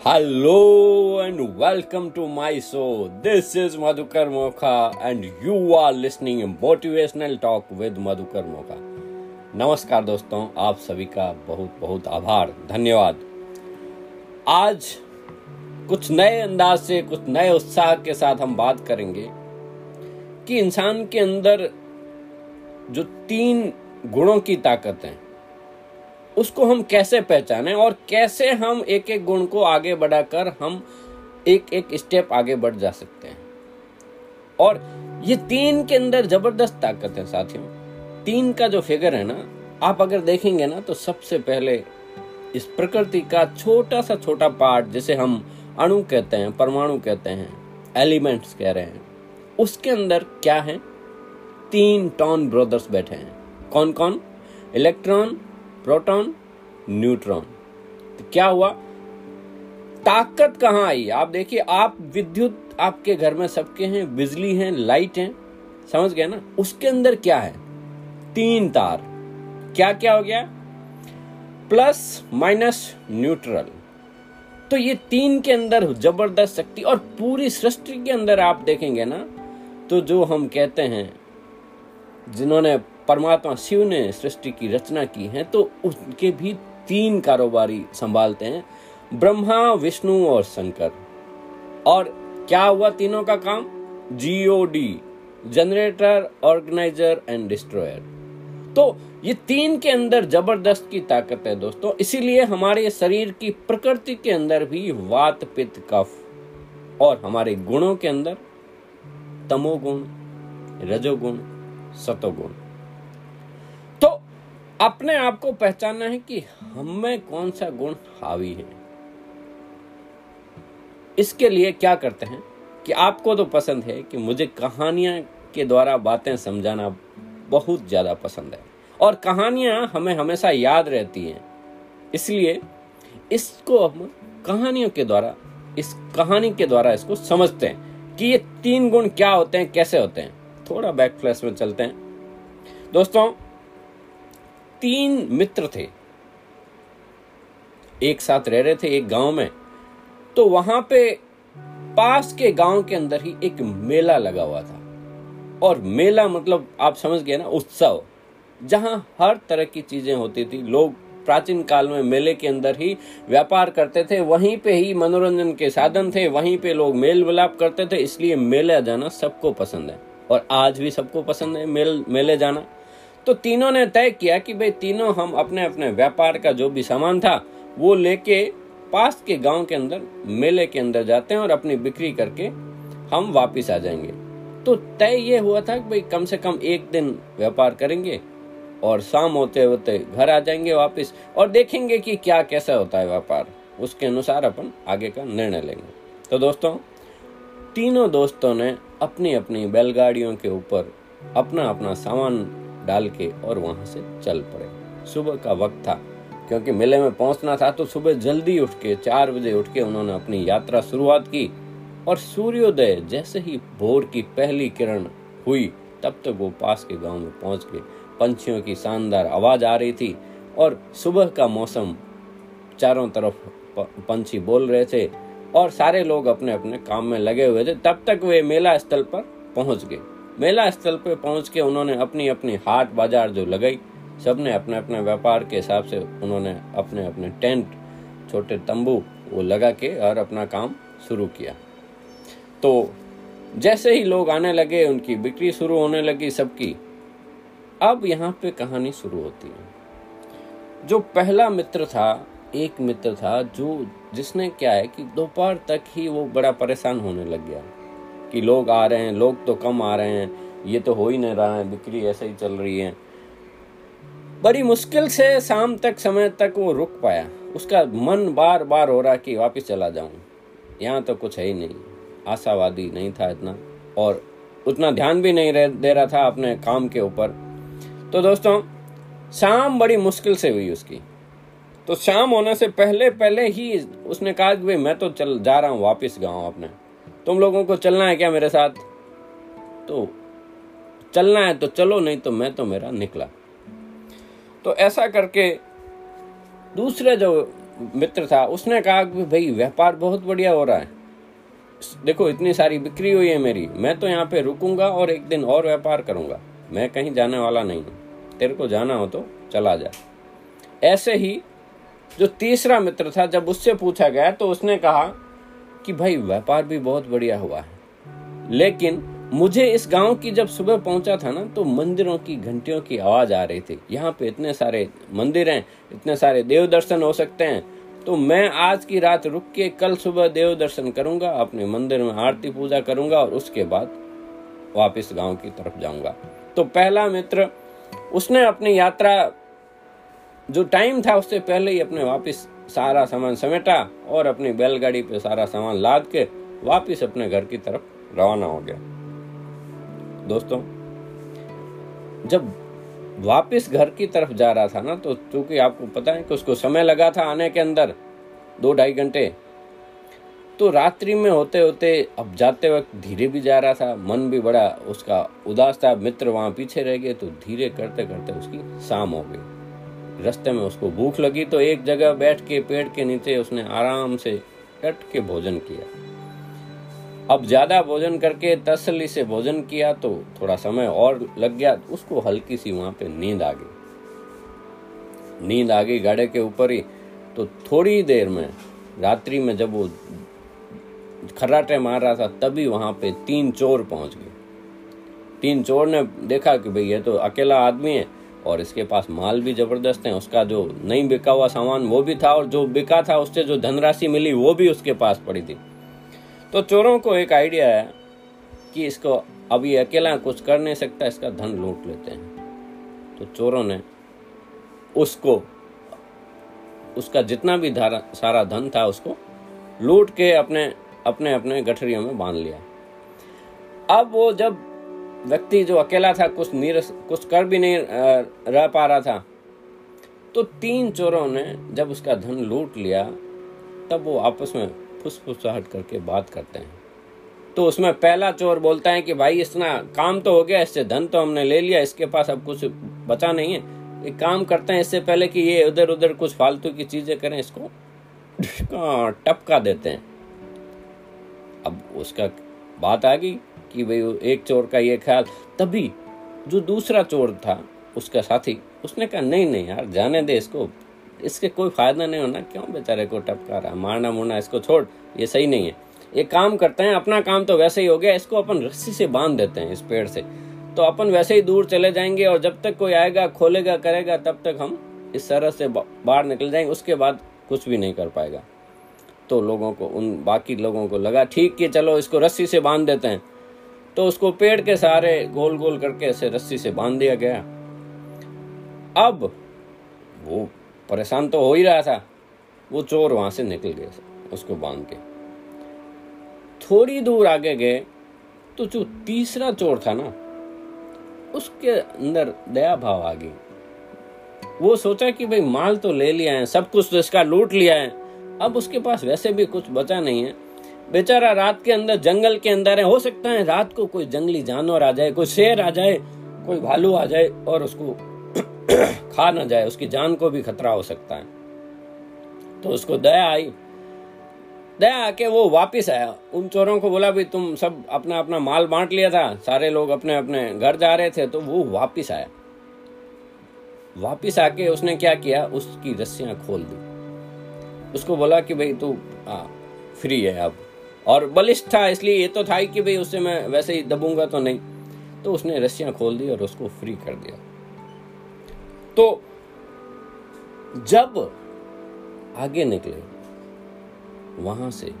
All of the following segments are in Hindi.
Hello and welcome to my show. This is Madhukar Mokha and you are listening motivational talk with Madhukar Mokha. नमस्कार दोस्तों आप सभी का बहुत बहुत आभार धन्यवाद आज कुछ नए अंदाज से कुछ नए उत्साह के साथ हम बात करेंगे कि इंसान के अंदर जो तीन गुणों की ताकत है उसको हम कैसे पहचाने और कैसे हम एक एक गुण को आगे बढ़ाकर हम एक एक स्टेप आगे बढ़ जा सकते हैं? और ये तीन के अंदर ज़बरदस्त ताकत है साथियों। तीन का जो फिगर है ना, आप अगर देखेंगे ना तो सबसे पहले इस प्रकृति का छोटा सा छोटा पार्ट जिसे हम अणु कहते हैं, परमाणु कहते हैं एलिमेंट्स कह रहे हैं, उसके अंदर क्या है? तीन टॉन ब्रदर्स बैठे हैं। कौन कौन इलेक्ट्रॉन प्रोटॉन, न्यूट्रॉन। तो क्या हुआ? ताकत कहाँ आई? आप देखिए, आप विद्युत आपके घर में सबके हैं, बिजली है, लाइट है, समझ गए ना? उसके अंदर क्या है? तीन तार। क्या क्या हो गया? Plus, minus, neutral. तो ये तीन के अंदर ज़बरदस्त शक्ति और पूरी सृष्टि के अंदर आप देखेंगे ना तो जो हम कहते हैं, जिन्होंने परमात्मा शिव ने सृष्टि की रचना की है तो उनके भी तीन कारोबारी संभालते हैं, ब्रह्मा, विष्णु और शंकर। और क्या हुआ तीनों का काम? G O D generator organiser and destroyer तो ये तीन के अंदर ज़बरदस्त की ताकत है दोस्तों, इसीलिए हमारे शरीर की प्रकृति के अंदर भी वात, पित्त, कफ और हमारे गुणों के अंदर तमोगुण, रजोगुण, सतोगुण। अपने आप को पहचानना है कि हमें कौन सा गुण हावी है। इसके लिए क्या करते हैं कि आपको तो पसंद है कि मुझे कहानियाँ के द्वारा बातें समझाना बहुत ज़्यादा पसंद है। और कहानियाँ हमें हमेशा याद रहती हैं। इसलिए इसको हम कहानियों के द्वारा, इस कहानी के द्वारा इसको समझते हैं कि ये तीन गुण क्या होते हैं, कैसे होते हैं। थोड़ा बैक फ्लैश में चलते हैं। दोस्तों तीन मित्र थे। एक साथ रह रहे थे एक गाँव में। तो वहाँ पे पास के गाँव के अंदर ही एक मेला लगा हुआ था। और मेला मतलब आप समझ गए ना, उत्सव, जहाँ हर तरह की चीज़ें होती थी। लोग प्राचीन काल में मेले के अंदर ही व्यापार करते थे, वहीं पे ही मनोरंजन के साधन थे, वहीं पे लोग मेल मिलाप करते थे, इसलिए मेले जाना सबको पसंद है। और आज भी सबको पसंद है मेल, मेले जाना। तो तीनों ने तय किया कि भाई तीनों हम अपने अपने व्यापार का जो भी सामान था, वो लेके पास के गाँव के अंदर, मेले के अंदर जाते हैं और अपनी बिक्री करके हम वापिस आ जाएँगे। तो तय ये हुआ था कि भाई कम से कम एक दिन व्यापार करेंगे और शाम होते होते घर आ जाएँगे वापस और देखेंगे कि क्या कैसा होता है व्यापार। उसके अनुसार अपन आगे का निर्णय लेंगे। तो दोस्तों, तीनों दोस्तों ने अपनी अपनी बैलगाड़ियों के ऊपर अपना अपना सामान डाल के और वहाँ से चल पड़े। सुबह का वक्त था, क्योंकि मेले में पहुँचना था तो सुबह जल्दी उठ के, चार बजे उठ के उन्होंने अपनी यात्रा शुरुआत की और सूर्योदय जैसे ही भोर की पहली किरण हुई, तब तक वो पास के गाँव में पहुँच गए पंछियों की शानदार आवाज़ आ रही थी और सुबह का मौसम चारों तरफ़ पंछी बोल रहे थे और सारे लोग अपने अपने काम में लगे हुए थे। तब तक वे मेला स्थल पर पहुँच गए। मेला स्थल पर पहुँच के उन्होंने अपनी अपनी हाट बाज़ार जो लगाई। सबने अपने अपने व्यापार के हिसाब से उन्होंने अपने अपने टेंट, छोटे तंबू वो लगा के और अपना काम शुरू किया। तो जैसे ही लोग आने लगे, उनकी बिक्री शुरू होने लगी सबकी। अब यहाँ पे कहानी शुरू होती है। जो पहला मित्र था, एक मित्र था जो जिसने क्या है कि दोपहर तक ही वो बड़ा परेशान होने लग गया। कि लोग आ रहे हैं, लोग तो कम आ रहे हैं, ये तो हो ही नहीं रहा है, बिक्री ऐसे ही चल रही है। बड़ी मुश्किल से शाम तक, समय तक वो रुक पाया। उसका मन बार बार हो रहा कि वापस चला जाऊँ। यहाँ तो कुछ है ही नहीं। आशावादी नहीं था इतना। और उतना ध्यान भी नहीं दे रहा था अपने काम के ऊपर। तो दोस्तों, शाम बड़ी मुश्किल से हुई उसकी। तो शाम होने से पहले पहले ही उसने कहा कि भाई, मैं तो चल, जा रहा हूँ वापस गाँव अपने। तुम लोगों को चलना है क्या मेरे साथ? तो चलना है तो चलो, नहीं तो मैं तो मेरा निकला। तो ऐसा करके दूसरे जो मित्र था, उसने कहा कि भाई, व्यापार बहुत बढ़िया हो रहा है। देखो, इतनी सारी बिक्री हुई है मेरी, मैं तो यहाँ पे रुकूँगा और एक दिन और व्यापार करूँगा। मैं कहीं जाने वाला नहीं हूँ। तेरे को जाना हो तो चला जा। ऐसे ही जो तीसरा मित्र था, जब उससे पूछा गया तो उसने कहा कि भाई व्यापार भी बहुत बढ़िया हुआ है। लेकिन मुझे इस गाँव की जब सुबह पहुँचा था ना तो मंदिरों की घंटियों की आवाज़ आ रही थी। यहाँ पे इतने सारे मंदिर हैं, इतने सारे देव दर्शन हो सकते हैं। तो मैं आज की रात रुक के कल सुबह देव दर्शन करूँगा, अपने मंदिर में आरती पूजा करूँगा और उसके बाद वापस गाँव की तरफ़ जाऊँगा। तो पहला मित्र, उसने अपनी यात्रा जो टाइम था, उससे पहले ही अपने वापस सारा सामान समेटा और अपनी बैलगाड़ी पे सारा सामान लाद के वापस अपने घर की तरफ़ रवाना हो गया। दोस्तों, जब वापस घर की तरफ़ जा रहा था ना तो चूँकि आपको पता है कि उसको समय लगा था आने के अंदर दो ढाई घंटे तो रात्रि में होते होते अब जाते वक्त धीरे भी जा रहा था, मन भी बड़ा उसका उदास था, मित्र वहाँ पीछे रह गए तो धीरे करते करते उसकी शाम हो गई। रास्ते में उसको भूख लगी तो एक जगह बैठ के पेड़ के नीचे उसने आराम से डट के भोजन किया। अब ज़्यादा भोजन करके तसली से भोजन किया तो थोड़ा समय और लग गया, उसको हल्की सी वहाँ पे नींद आ गई। नींद आ गई गाड़े के ऊपर ही तो थोड़ी देर में, रात्रि में जब वो खर्राटे मार रहा था, तभी वहाँ पे तीन चोर पहुँच गए। तीन चोर ने देखा कि भाई ये तो अकेला आदमी है और इसके पास माल भी ज़बरदस्त है, उसका जो नहीं बिका हुआ सामान वो भी था और जो बिका था उससे जो धनराशि मिली वो भी उसके पास पड़ी थी। तो चोरों को एक आइडिया है कि इसको अब ये अकेला कुछ कर नहीं सकता, इसका धन लूट लेते हैं। तो चोरों ने उसको, उसका जितना भी धारा, सारा धन था उसको लूट के अपने अपने अपने गठरियों में बाँध लिया। अब वो जब व्यक्ति जो अकेला था, कुछ नीरस, कुछ कर भी नहीं रह पा रहा था। तो तीन चोरों ने जब उसका धन लूट लिया, तब वो आपस में फुसफुसाहट करके बात करते हैं। तो उसमें पहला चोर बोलता है कि, भाई, इतना काम तो हो गया, इससे धन तो हमने ले लिया, इसके पास अब कुछ बचा नहीं है। एक काम करते हैं इससे पहले कि ये उधर उधर कुछ फालतू की चीज़ें करें, इसको टपका देते हैं। अब उसका बात आ गई। कि भाई, एक चोर का ये ख्याल। तभी जो दूसरा चोर था, उसका साथी, उसने कहा, नहीं नहीं यार, जाने दे इसको। इसके कोई फ़ायदा नहीं होना। क्यों बेचारे को टपका रहा? मारना, मुरना, इसको छोड़। ये सही नहीं है। ये काम करते हैं, अपना काम तो वैसे ही हो गया। इसको अपन रस्सी से बाँध देते हैं, इस पेड़ से। तो अपन वैसे ही दूर चले जाएँगे और जब तक कोई आएगा, खोलेगा, करेगा, तब तक हम इस तरह से बाहर निकल जाएँगे। उसके बाद कुछ भी नहीं कर पाएगा। तो लोगों को, उन बाकी लोगों को लगा, ठीक कि चलो, इसको रस्सी से बाँध देते हैं। तो उसको पेड़ के सहारे गोल गोल करके ऐसे रस्सी से बाँध दिया गया। अब वो परेशान तो हो ही रहा था। वो चोर वहाँ से निकल गए उसको बाँध के। थोड़ी दूर आगे गए तो जो तीसरा चोर था ना, उसके अंदर दया भाव आ गई। वो सोचा कि भाई माल तो ले लिया है, सब कुछ तो इसका लूट लिया है। अब उसके पास वैसे भी कुछ बचा नहीं है। बेचारा रात के अंदर जंगल के अंदर है। हो सकता है रात को कोई जंगली जानवर आ जाए, कोई शेर आ जाए, कोई भालू आ जाए और उसको खा ना जाए। उसकी जान को भी खतरा हो सकता है। तो उसको दया आई। दया आके वो वापिस आया। उन चोरों को बोला भी तुम सब अपना अपना माल बांट लिया था। सारे लोग अपने अपने घर जा रहे थे। तो वो वापिस आया। वापिस आके उसने क्या किया? उसकी रस्सियाँ खोल दी। उसको बोला कि, भाई, तू फ्री है अब। और बलिष्ठ था, इसलिए ये तो था कि भाई उससे मैं वैसे ही दबूँगा तो नहीं। तो उसने रस्सियाँ खोल दी और उसको फ्री कर दिया। तो जब आगे निकले, वहाँ से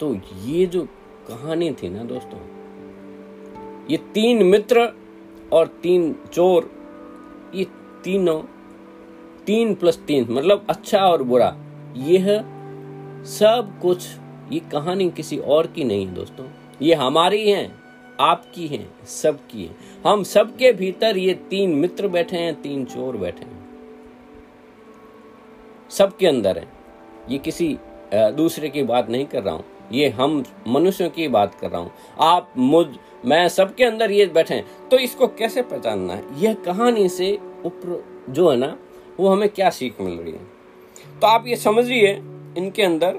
तो ये जो कहानी थी ना दोस्तों, ये तीन मित्र और तीन चोर, ये तीनों, तीन प्लस तीन मतलब अच्छा और बुरा, यह सब कुछ ये कहानी किसी और की नहीं है दोस्तों। ये हमारी है, आपकी हैं, सबकी हैं। हम सबके भीतर ये तीन मित्र बैठे हैं, तीन चोर बैठे हैं। सबके अंदर है। ये किसी दूसरे की बात नहीं कर रहा हूँ। ये हम मनुष्यों की बात कर रहा हूँ। आप मुझ, मैं सबके अंदर ये बैठे हैं। तो इसको कैसे पहचानना है? यह कहानी से ऊपर जो है ना, वो हमें क्या सीख मिल रही है? तो आप ये समझिए, इनके अंदर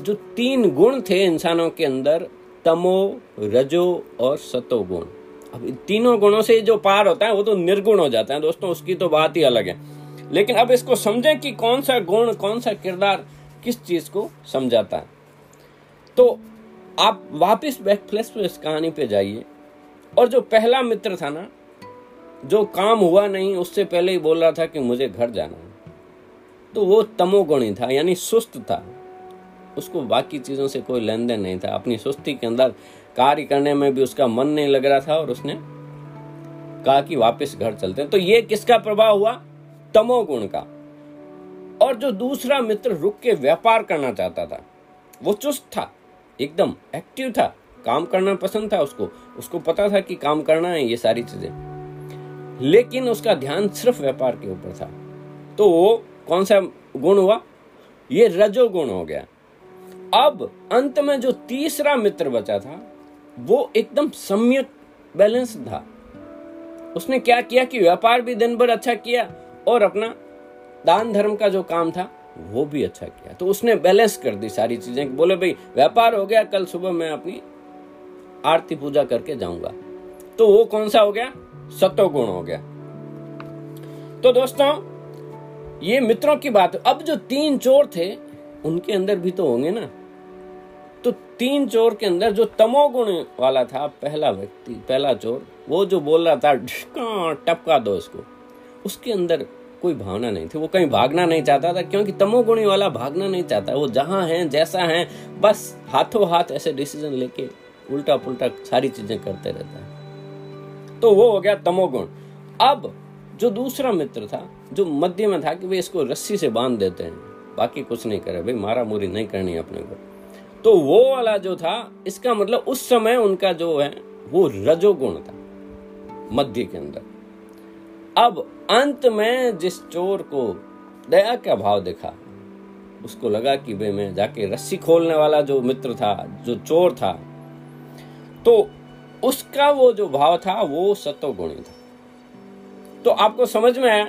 जो तीन गुण थे इंसानों के अंदर, तमो, रजो और सतो गुण अब इन तीनों गुणों से जो पार होता है, वो तो निर्गुण हो जाता है। दोस्तों, उसकी तो बात ही अलग है। लेकिन अब इसको समझें कि कौन सा गुण, कौन सा किरदार किस चीज़ को समझाता है। तो आप वापस बैक फ्लैश पे इस कहानी पे जाइए। और जो पहला मित्र था ना, जो काम हुआ नहीं, उससे पहले ही बोल रहा था कि मुझे घर जाना है। तो वो तमोगुणी था, यानी सुस्त था। उसको बाकी चीज़ों से कोई लेन देन नहीं था। अपनी सुस्ती के अंदर कार्य करने में भी उसका मन नहीं लग रहा था और उसने कहा कि वापस घर चलते हैं। तो ये किसका प्रभाव हुआ? तमोगुण का। और जो दूसरा मित्र रुक के व्यापार करना चाहता था, वो चुस्त था, एकदम एक्टिव था, काम करना पसंद था उसको। उसको पता था कि काम करना है, ये सारी चीज़ें। लेकिन उसका ध्यान सिर्फ़ व्यापार के ऊपर था। तो वो कौन सा गुण हुआ? ये रजोगुण हो गया। अब अंत में जो तीसरा मित्र बचा था, वो एकदम सम्यक बैलेंस था। उसने क्या किया कि व्यापार भी दिन भर अच्छा किया और अपना दान धर्म का जो काम था, वो भी अच्छा किया। तो उसने बैलेंस कर दी सारी चीज़ें। बोले, भाई, व्यापार हो गया, कल सुबह मैं अपनी आरती पूजा करके जाऊँगा। तो वो कौन सा हो गया? सतो गुण हो गया। तो दोस्तों, ये मित्रों की बात। अब जो तीन चोर थे, उनके अंदर भी तो होंगे ना। तीन चोर के अंदर जो तमोगुण वाला था, पहला व्यक्ति, पहला चोर, वो जो बोल रहा था टपका दो इसको। उसके अंदर कोई भावना नहीं थी, वो कहीं भागना नहीं चाहता था, क्योंकि तमोगुणी वाला भागना नहीं चाहता। वो जहाँ है, जैसा है, बस हाथों हाथ ऐसे डिसीज़न लेके उल्टा पुल्टा सारी चीज़ें करते रहता है। तो वो हो गया तमोगुण। अब जो दूसरा मित्र था, जो मध्य में था कि वे इसको रस्सी से बाँध देते हैं, बाकी कुछ नहीं करे, भाई मारा मुरी नहीं करनी अपने को। तो वो वाला जो था, इसका मतलब उस समय उनका जो है, वो रजोगुण था, मध्य के अंदर। अब अंत में जिस चोर को दया का भाव दिखा, उसको लगा कि भाई मैं जाके रस्सी खोलने वाला जो मित्र था, जो चोर था तो उसका वो जो भाव था, वो सत्वगुणी था। तो आपको समझ में आया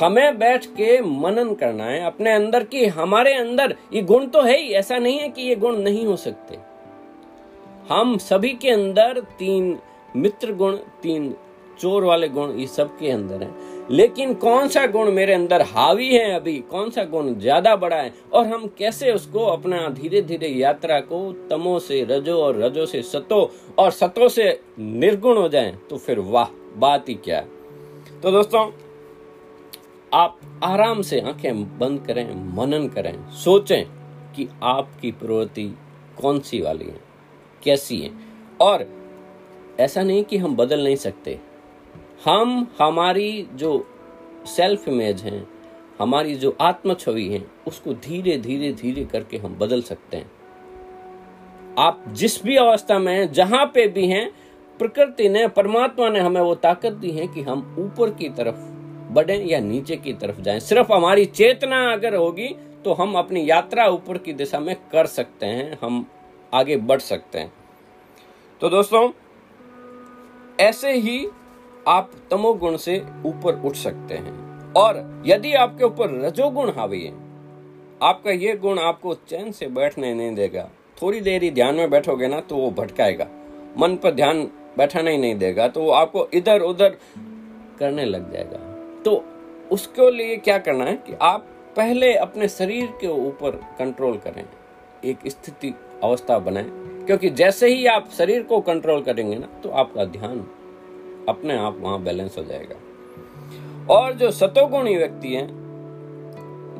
हमें बैठ के मनन करना है, अपने अंदर की, हमारे अंदर, ये गुण तो है ही, ऐसा नहीं है कि ये गुण नहीं हो सकते। हम सभी के अंदर तीन मित्र गुण, तीन चोर वाले गुण, ये सबके अंदर है। लेकिन कौन सा गुण मेरे अंदर हावी है अभी? कौन सा गुण ज़्यादा बड़ा है? और हम कैसे उसको अपना धीरे धीरे यात्रा को तमो से, रजो और रजो से, सतो और सतो से निर्गुण हो जाए? तो फिर वाह, बात ही क्या है। तो दोस्तों आप आराम से आँखें बंद करें, मनन करें, सोचें कि आपकी प्रवृत्ति कौन सी वाली है, कैसी है। और ऐसा नहीं कि हम बदल नहीं सकते। हम, हमारी जो सेल्फ इमेज है, हमारी जो आत्म छवि है, उसको धीरे धीरे धीरे करके हम बदल सकते हैं। आप जिस भी अवस्था में हैं, जहाँ पे भी हैं, प्रकृति ने, परमात्मा ने हमें वो ताकत दी है कि हम ऊपर की तरफ़ बढ़े या नीचे की तरफ़ जाएँ। सिर्फ़ हमारी चेतना अगर होगी तो हम अपनी यात्रा ऊपर की दिशा में कर सकते हैं, हम आगे बढ़ सकते हैं। तो दोस्तों, ऐसे ही आप तमोगुण से ऊपर उठ सकते हैं। और यदि आपके ऊपर रजोगुण हावी है, आपका ये गुण आपको चैन से बैठने नहीं देगा। थोड़ी देर ही ध्यान में बैठोगे ना तो वो भटकाएगा। मन पर ध्यान बैठाना ही नहीं देगा तो वो आपको इधर उधर करने लग जाएगा। तो उसके लिए क्या करना है कि आप पहले अपने शरीर के ऊपर कंट्रोल करें, एक स्थिति अवस्था बनाएँ। क्योंकि जैसे ही आप शरीर को कंट्रोल करेंगे ना तो आपका ध्यान अपने आप वहाँ बैलेंस हो जाएगा। और जो सतोगुणी व्यक्ति है,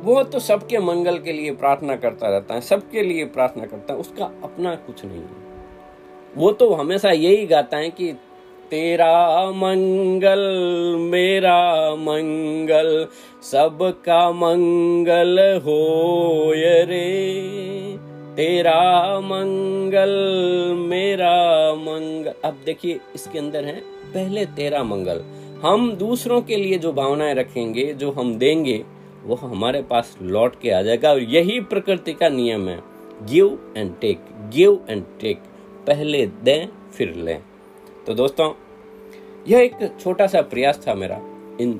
वो तो सबके मंगल के लिए प्रार्थना करता रहता है, सबके लिए प्रार्थना करता है, उसका अपना कुछ नहीं है। वो तो हमेशा यही गाता है कि तेरा मंगल, मेरा मंगल, सबका मंगल हो रे। तेरा मंगल, मेरा मंगल। अब देखिए, इसके अंदर है, पहले तेरा मंगल। हम दूसरों के लिए जो भावनाएँ रखेंगे, जो हम देंगे, वो हमारे पास लौट के आ जाएगा। और यही प्रकृति का नियम है। Give and take give and take पहले दें, फिर लें। तो दोस्तों, यह एक छोटा सा प्रयास था मेरा इन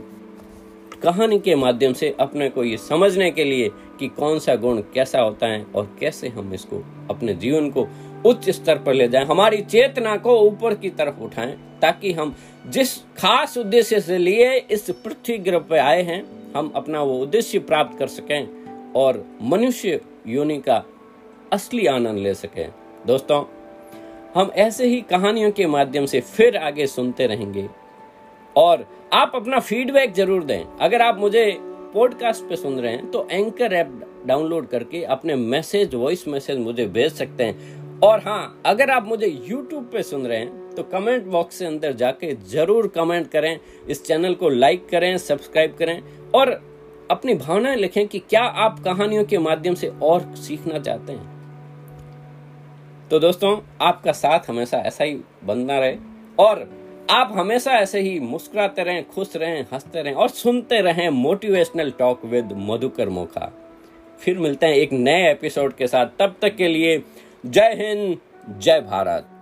कहानी के माध्यम से अपने को ये समझने के लिए कि कौन सा गुण कैसा होता है और कैसे हम इसको अपने जीवन को उच्च स्तर पर ले जाएँ, हमारी चेतना को ऊपर की तरफ़ उठाएँ, ताकि हम जिस खास उद्देश्य से लिए, इस पृथ्वी ग्रह पे आए हैं, हम अपना वो उद्देश्य प्राप्त कर सकें और मनुष्य योनि का असली आनंद ले सकें। दोस्तों हम ऐसे ही कहानियों के माध्यम से फिर आगे सुनते रहेंगे। और आप अपना फीडबैक ज़रूर दें। अगर आप मुझे पॉडकास्ट पे सुन रहे हैं तो एंकर ऐप डाउनलोड करके अपने मैसेज वॉइस मैसेज मुझे भेज सकते हैं। और हाँ अगर आप मुझे यूट्यूब पे सुन रहे हैं तो कमेंट बॉक्स से अंदर जाके ज़रूर कमेंट करें। इस चैनल को लाइक करें सब्सक्राइब करें। और अपनी भावनाएँ लिखें कि क्या आप कहानियों के माध्यम से और सीखना चाहते हैं। तो दोस्तों, आपका साथ हमेशा ऐसा ही बनना रहे और आप हमेशा ऐसे ही मुस्कुराते रहें, खुश रहें, हँसते रहें और सुनते रहें motivational talk with Madhukar Mokha. फिर मिलते हैं एक नए एपिसोड के साथ। तब तक के लिए जय हिंद, जय भारत।